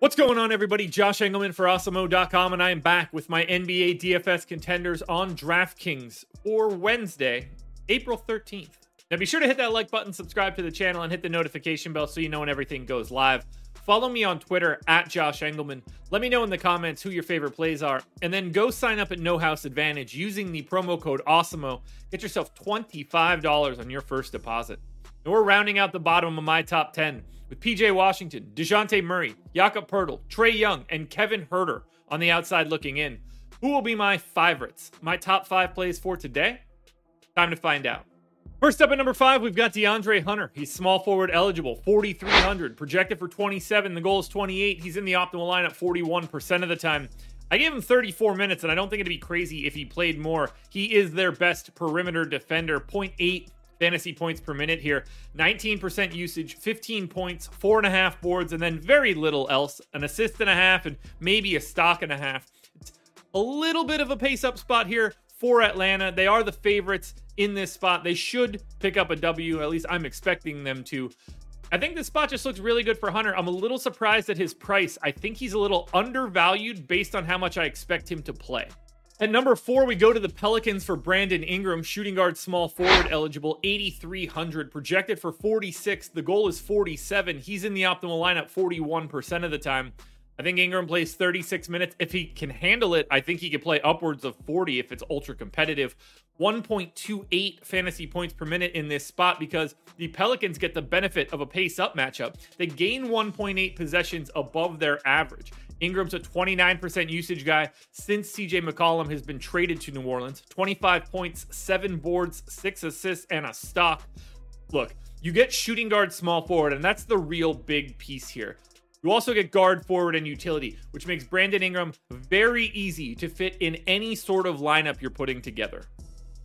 What's going on, everybody? Josh Engleman for Awesemo.com, and I am back with my NBA DFS contenders on DraftKings for Wednesday, April 13th. Now, be sure to hit that like button, subscribe to the channel, and hit the notification bell so you know when everything goes live. Follow me on Twitter at Josh Engleman. Let me know in the comments who your favorite plays are, and then go sign up at No House Advantage using the promo code AWESEMO. Get yourself $25 on your first deposit. And we're rounding out the bottom of my top 10 with PJ Washington, DeJounte Murray, Jakob Poeltl, Trae Young, and Kevin Huerter on the outside looking in. Who will be my favorites? My top five plays for today? Time to find out. First up at number five, we've got DeAndre Hunter. He's small forward eligible, 4,300, projected for 27. The goal is 28. He's in the optimal lineup 41% of the time. I gave him 34 minutes, and I don't think it'd be crazy if he played more. He is their best perimeter defender, 0.8 fantasy points per minute here. 19% usage, 15 points, four and a half boards, and then very little else. An assist and a half, and maybe a stock and a half. It's a little bit of a pace up spot here for Atlanta. They are the favorites in this spot. They should pick up a W. At least I'm expecting them to. I think this spot just looks really good for Hunter. I'm a little surprised at his price. I think he's a little undervalued based on how much I expect him to play. At number four, we go to the Pelicans for Brandon Ingram, shooting guard, small forward eligible, 8,300, projected for 46. The goal is 47. He's in the optimal lineup 41% of the time. I think Ingram plays 36 minutes. If he can handle it, I think he could play upwards of 40 if it's ultra competitive. 1.28 fantasy points per minute in this spot because the Pelicans get the benefit of a pace up matchup. They gain 1.8 possessions above their average. Ingram's a 29% usage guy since CJ McCollum has been traded to New Orleans. 25 points, seven boards, six assists, and a stock. Look, you get shooting guard, small forward, and that's the real big piece here. You also get guard, forward, and utility, which makes Brandon Ingram very easy to fit in any sort of lineup you're putting together.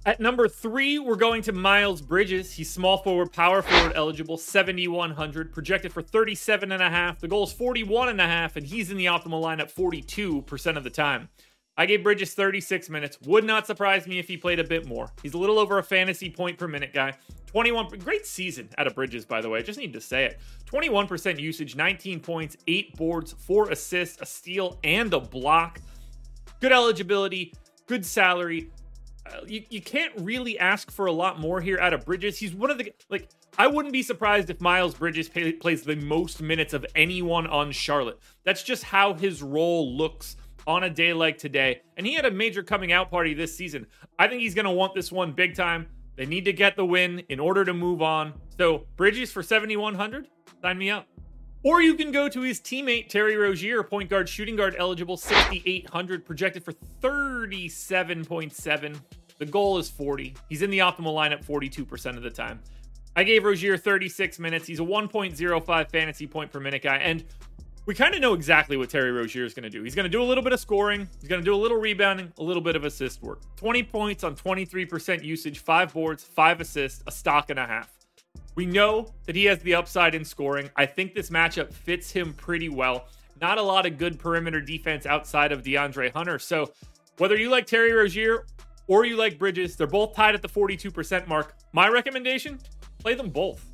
At number three, we're going to Miles Bridges. He's small forward, power forward eligible, 7,100, projected for 37 and a half. The goal is 41 and a half, and he's in the optimal lineup 42% of the time. I gave Bridges 36 minutes. Would not surprise me if he played a bit more. He's a little over a fantasy point per minute guy. 21 great season out of Bridges, by the way. I just need to say it. 21% usage, 19 points, 8 boards, 4 assists, a steal, and a block. Good eligibility, good salary. Uh, you, you can't really ask for a lot more here out of Bridges. He's one of the like I wouldn't be surprised if Miles Bridges pay, plays the most minutes of anyone on Charlotte. That's just how his role looks on a day like today. And he had a major coming out party this season. I think he's going to want this one big time. They need to get the win in order to move on. So, Bridges for 7,100, sign me up. Or you can go to his teammate Terry Rozier, point guard, shooting guard eligible, 6,800, projected for 37.7. The goal is 40. He's in the optimal lineup 42% of the time. I gave Rozier 36 minutes. He's a 1.05 fantasy point per minute guy. And we kind of know exactly what Terry Rozier is going to do. He's going to do a little bit of scoring, he's going to do a little rebounding, a little bit of assist work. 20 points on 23% usage, five boards, five assists, a stock and a half. We know that he has the upside in scoring. I think this matchup fits him pretty well. Not a lot of good perimeter defense outside of DeAndre Hunter. So, whether you like Terry Rozier or you like Bridges, they're both tied at the 42% mark. My recommendation play them both.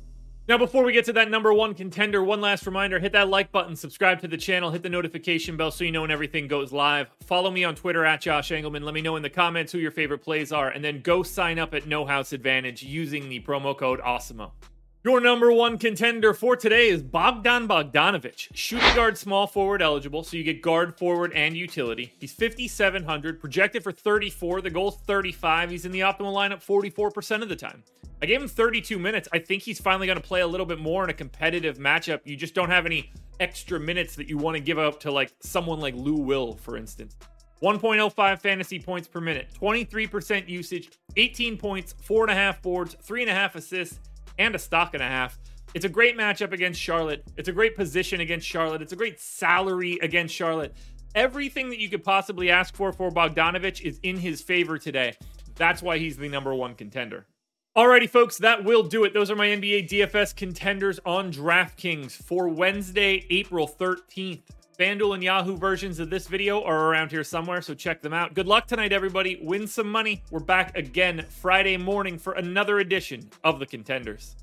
Now, before we get to that number one contender, one last reminder hit that like button, subscribe to the channel, hit the notification bell so you know when everything goes live. Follow me on Twitter at Josh Engleman. Let me know in the comments who your favorite plays are, and then go sign up at No House Advantage using the promo code AWESEMO. Your number one contender for today is Bogdan Bogdanovic, shooting guard, small forward eligible, so you get guard, forward, and utility. He's 5,700, projected for 34. The goal's 35. He's in the optimal lineup 44% of the time. I gave him 32 minutes. I think he's finally going to play a little bit more in a competitive matchup. You just don't have any extra minutes that you want to give up to like someone like Lou Will, for instance. 1.05 fantasy points per minute, 23% usage, 18 points, four and a half boards, three and a half assists and a stock and a half. It's a great matchup against Charlotte. It's a great position against Charlotte. It's a great salary against Charlotte. Everything that you could possibly ask for for Bogdanovic is in his favor today. That's why he's the number one contender. Alrighty, folks, that will do it. Those are my NBA DFS contenders on DraftKings for Wednesday, April 13th. FanDuel and Yahoo versions of this video are around here somewhere, so check them out. Good luck tonight, everybody. Win some money. We're back again Friday morning for another edition of the Contenders.